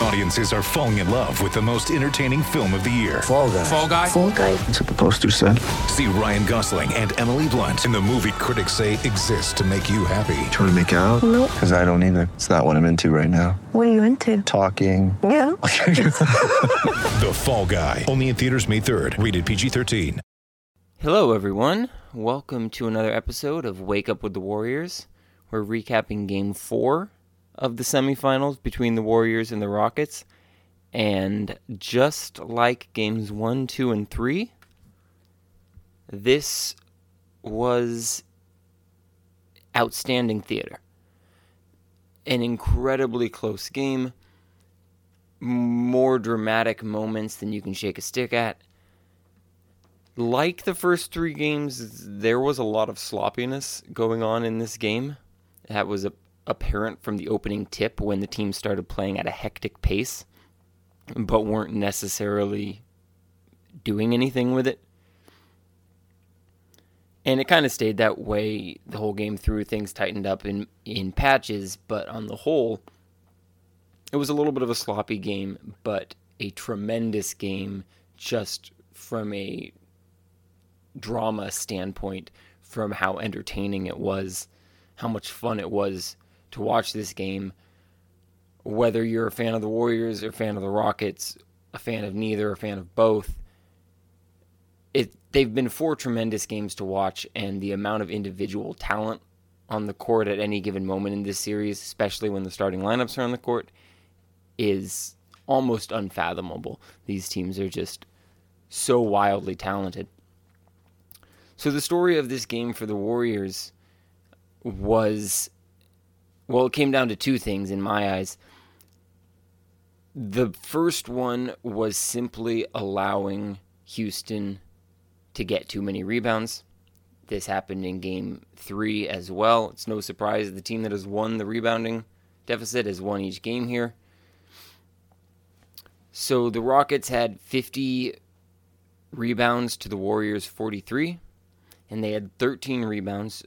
Audiences are falling in love with the most entertaining film of the year. Fall guy. Fall guy. Fall guy. That's what the poster said. See Ryan Gosling and Emily Blunt in the movie critics say exists to make you happy. Trying to make it out? Nope. Because I don't either. It's not what I'm into right now. What are you into? Talking. Yeah. The Fall Guy. Only in theaters May 3rd. Rated PG-13. Hello, everyone. Welcome to another episode of Wake Up with the Warriors. We're recapping Game 4 of the semifinals between the Warriors and the Rockets. And just like Games 1, 2, and 3, this was outstanding theater. An incredibly close game, more dramatic moments than you can shake a stick at like the first three games, there was a lot of sloppiness going on in this game. That was a, apparent from the opening tip when the team started playing at a hectic pace, but weren't necessarily doing anything with it. And it kind of stayed that way the whole game through. Things tightened up in, in patches, but on the whole, it was a little bit of a sloppy game, but a tremendous game just from a drama standpoint from how entertaining it was, how much fun it was to watch this game. Whether you're a fan of the Warriors or a fan of the Rockets, a fan of neither, a fan of both, it they've been four tremendous games to watch, and the amount of individual talent on the court at any given moment in this series, especially when the starting lineups are on the court, is almost unfathomable. These teams are just so wildly talented. So the story of this game for the Warriors was well, it came down to two things in my eyes. The first one was simply allowing Houston to get too many rebounds. This happened in game three as well. It's no surprise the team that has won the rebounding deficit has won each game here. So the Rockets had 50 rebounds to the Warriors 43 and they had 13 rebounds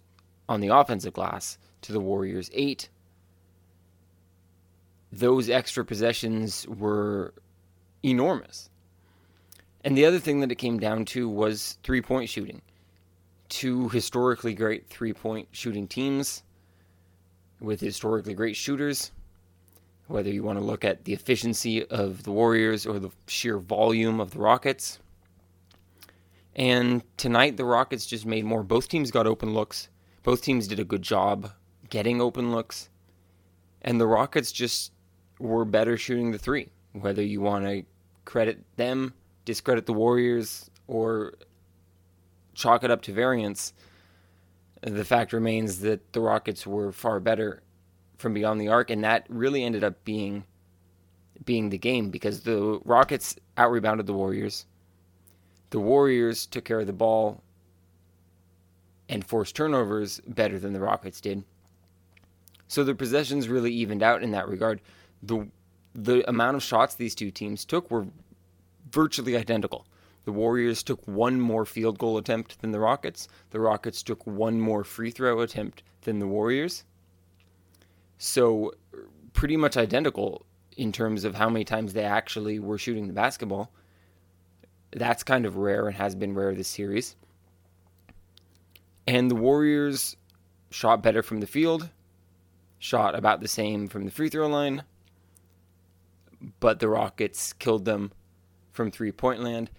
on the offensive glass to the Warriors' 8. Those extra possessions were enormous. And the other thing that it came down to was three point shooting. Two historically great three point shooting teams with historically great shooters. Whether you want to look at the efficiency of the Warriors or the sheer volume of the Rockets. And tonight, the Rockets just made more. Both teams got open looks. Both teams did a good job getting open looks. And the Rockets just were better shooting the three. Whether you want to credit them, discredit the Warriors, or chalk it up to variance, the fact remains that the Rockets were far better from beyond the arc, and that really ended up being being the game because the Rockets out rebounded the Warriors the Warriors took care of the ball and forced turnovers better than the Rockets did. So the possessions really evened out in that regard. The the amount of shots these two teams took were virtually identical. The Warriors took one more field goal attempt than the Rockets. The Rockets took one more free throw attempt than the Warriors. So pretty much identical in terms of how many times they actually were shooting the basketball. That's kind of rare and has been rare this series. And the Warriors shot better from the field, shot about the same from the free throw line, but the Rockets killed them from three point land,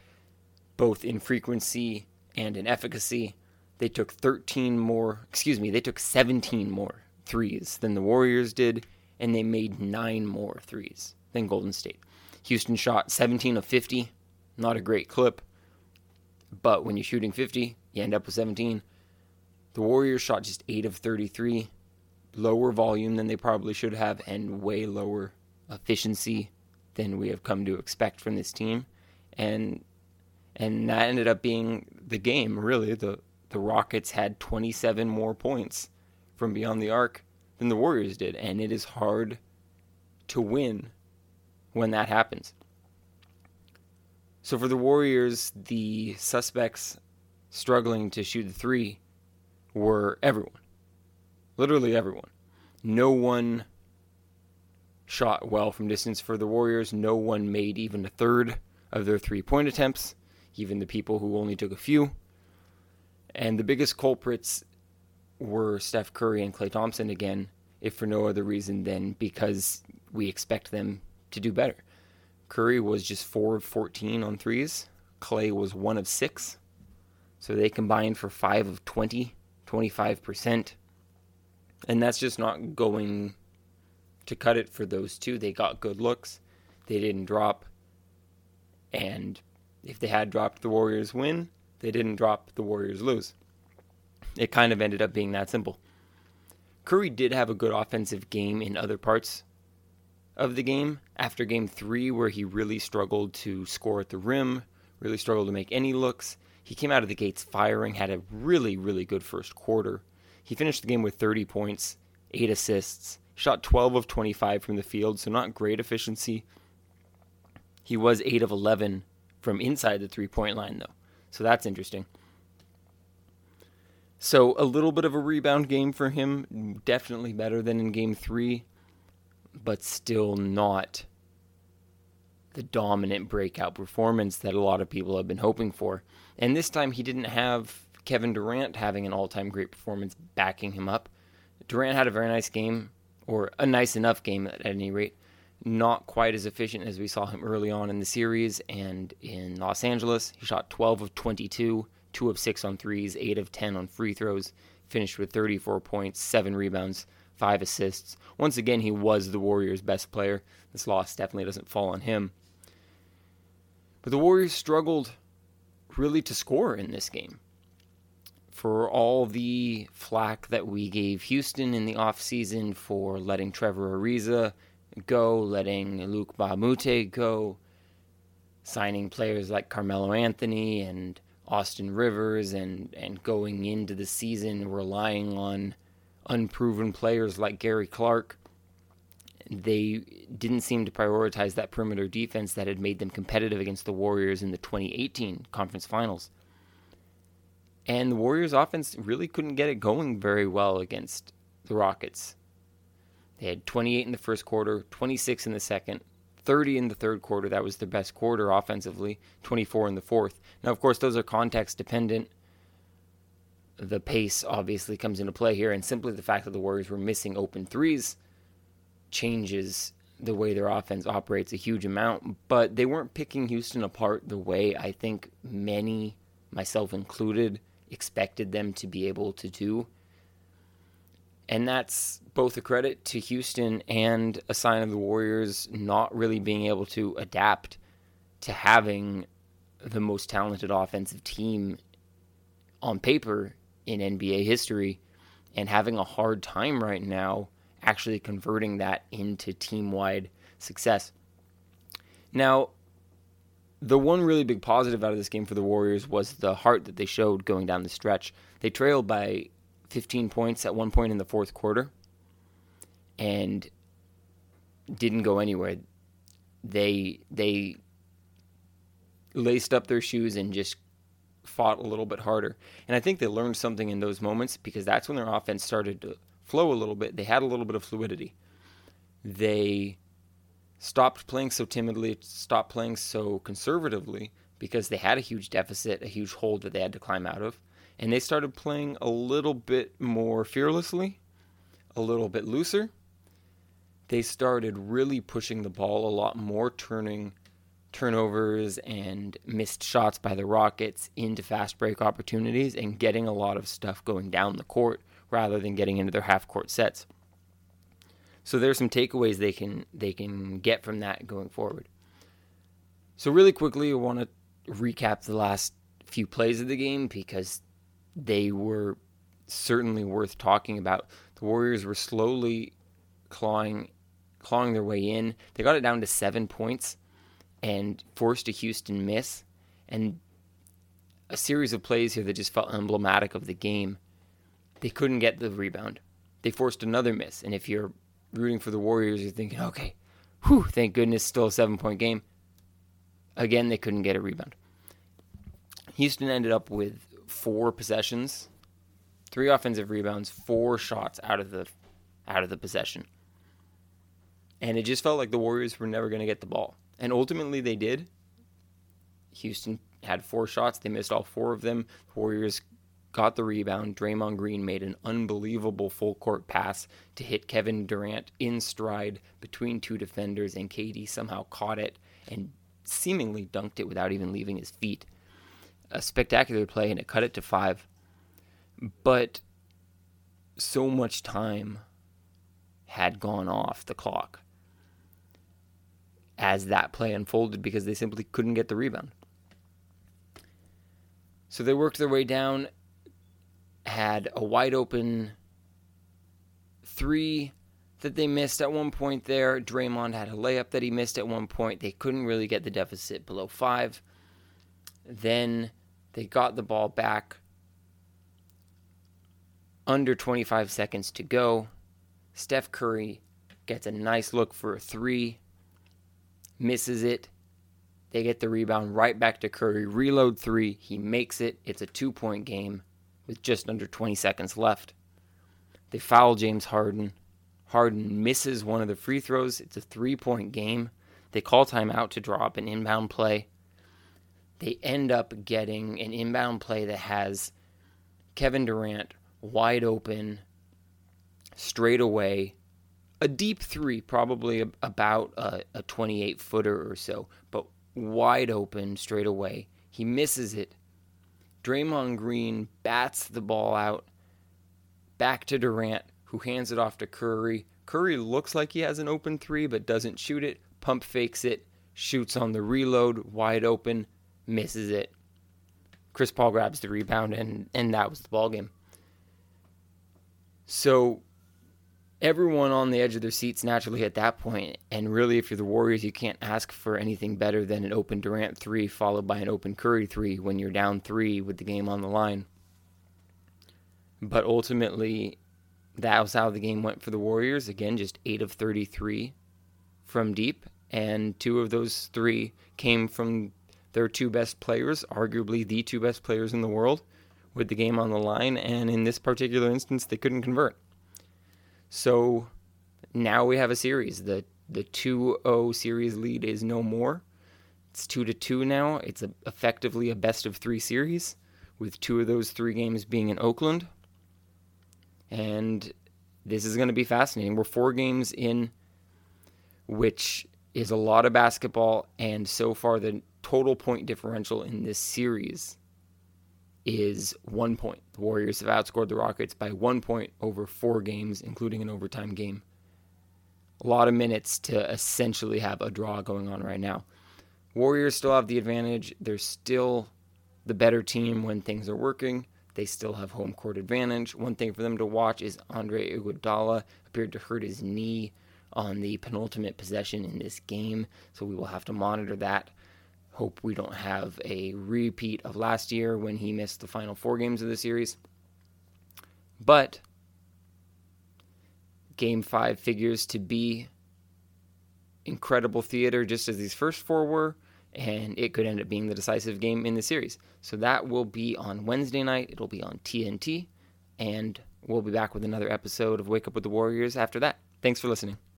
both in frequency and in efficacy. They took 13 more, excuse me, they took 17 more threes than the Warriors did, and they made nine more threes than Golden State. Houston shot 17 of 50 not a great clip, but when you're shooting 50, you end up with 17. The Warriors shot just 8 of 33, lower volume than they probably should have, and way lower efficiency than we have come to expect from this team. And and that ended up being the game, really. The the Rockets had 27 more points from beyond the arc than the Warriors did, and it is hard to win when that happens. So for the Warriors, the suspects struggling to shoot the three were everyone. Literally everyone. No one shot well from distance for the Warriors. No one made even a third of their three point attempts, even the people who only took a few. And the biggest culprits were Steph Curry and Klay Thompson again, if for no other reason than because we expect them to do better. Curry was just 4 of 14 on threes. Klay was 1 of 6. So they combined for 5 of 20, 25%. And that's just not going to cut it for those two. They got good looks. They didn't drop. And if they had dropped, the Warriors win. They didn't drop, the Warriors lose. It kind of ended up being that simple. Curry did have a good offensive game in other parts of the game. After game three, where he really struggled to score at the rim, really struggled to make any looks, he came out of the gates firing, had a really, really good first quarter. He finished the game with 30 points, 8 assists, shot 12 of 25 from the field, so not great efficiency. He was 8 of 11 from inside the three point line, though, so that's interesting. So a little bit of a rebound game for him, definitely better than in game three, but still not the dominant breakout performance that a lot of people have been hoping for. And this time he didn't have Kevin Durant having an all time great performance backing him up. Durant had a very nice game, or a nice enough game at any rate. Not quite as efficient as we saw him early on in the series and in Los Angeles. He shot 12 of 22, 2 of 6 on threes, 8 of 10 on free throws, finished with 34 points, 7 rebounds, 5 assists. Once again, he was the Warriors' best player. This loss definitely doesn't fall on him. But the Warriors struggled really to score in this game. For all the flack that we gave Houston in the offseason for letting Trevor Ariza go, letting Luc Moute go, signing players like Carmelo Anthony and Austin Rivers, and, and going into the season relying on unproven players like Gary Clark they didn't seem to prioritize that perimeter defense that had made them competitive against the Warriors in the 2018 conference finals. And the Warriors offense really couldn't get it going very well against the Rockets. They had 28 in the first quarter, 26 in the second, 30 in the third quarter. That was their best quarter offensively, 24 in the fourth. Now, of course, those are context dependent. The pace obviously comes into play here, and simply the fact that the Warriors were missing open threes changes the way their offense operates a huge amount, but they weren't picking Houston apart the way I think many, myself included, expected them to be able to do. And that's both a credit to Houston and a sign of the Warriors not really being able to adapt to having the most talented offensive team on paper in NBA history and having a hard time right now actually converting that into team wide success. Now, the one really big positive out of this game for the Warriors was the heart that they showed going down the stretch. They trailed by 15 points at one point in the fourth quarter and didn't go anywhere. They they laced up their shoes and just fought a little bit harder. And I think they learned something in those moments because that's when their offense started to flow a little bit. They had a little bit of fluidity. They stopped playing so timidly, stopped playing so conservatively because they had a huge deficit, a huge hole that they had to climb out of. And they started playing a little bit more fearlessly, a little bit looser. They started really pushing the ball a lot more, turning turnovers and missed shots by the Rockets into fast break opportunities and getting a lot of stuff going down the court rather than getting into their half court sets. So there's some takeaways they can they can get from that going forward. So really quickly, I want to recap the last few plays of the game because they were certainly worth talking about. The Warriors were slowly clawing clawing their way in. They got it down to seven points and forced a Houston miss, and a series of plays here that just felt emblematic of the game they couldn't get the rebound. They forced another miss. And if you're rooting for the Warriors, you're thinking, okay, whew, thank goodness, still a seven point game. Again, they couldn't get a rebound. Houston ended up with four possessions, three offensive rebounds, four shots out of the out of the possession. And it just felt like the Warriors were never going to get the ball. And ultimately they did. Houston had four shots, they missed all four of them. The Warriors got the rebound. Draymond Green made an unbelievable full court pass to hit Kevin Durant in stride between two defenders, and KD somehow caught it and seemingly dunked it without even leaving his feet. A spectacular play, and it cut it to five. But so much time had gone off the clock as that play unfolded because they simply couldn't get the rebound. So they worked their way down, had a wide open three that they missed at one point there. Draymond had a layup that he missed at one point. They couldn't really get the deficit below five. Then they got the ball back under 25 seconds to go. Steph Curry gets a nice look for a three, misses it. They get the rebound right back to Curry. Reload three. He makes it. It's a two point game with just under 20 seconds left. They foul James Harden. Harden misses one of the free throws. It's a three point game. They call timeout to draw up an inbound play. They end up getting an inbound play that has Kevin Durant wide open, straight away, a deep three, probably about a, a 28 footer or so, but wide open straight away. He misses it. Draymond Green bats the ball out back to Durant, who hands it off to Curry. Curry looks like he has an open three, but doesn't shoot it. Pump fakes it, shoots on the reload, wide open, misses it. Chris Paul grabs the rebound, and, and that was the ball game. So everyone on the edge of their seats naturally at that point. And really, if you're the Warriors, you can't ask for anything better than an open Durant three followed by an open Curry three when you're down three with the game on the line. But ultimately, that was how the game went for the Warriors. Again, just 8 of 33 from deep, and two of those three came from their two best players, arguably the two best players in the world, with the game on the line. And in this particular instance, they couldn't convert. So now we have a series. The the 2-0 series lead is no more. It's 2 to 2 now. It's a, effectively a best of 3 series with two of those 3 games being in Oakland. And this is going to be fascinating. We're 4 games in which is a lot of basketball and so far the total point differential in this series is one point. The Warriors have outscored the Rockets by one point over four games, including an overtime game. A lot of minutes to essentially have a draw going on right now. Warriors still have the advantage. They're still the better team when things are working. They still have home court advantage. One thing for them to watch is Andre Iguodala appeared to hurt his knee on the penultimate possession in this game, so we will have to monitor that. Hope we don't have a repeat of last year when he missed the final four games of the series. But game five figures to be incredible theater, just as these first four were, and it could end up being the decisive game in the series. So that will be on Wednesday night. It'll be on TNT, and we'll be back with another episode of Wake Up with the Warriors after that. Thanks for listening.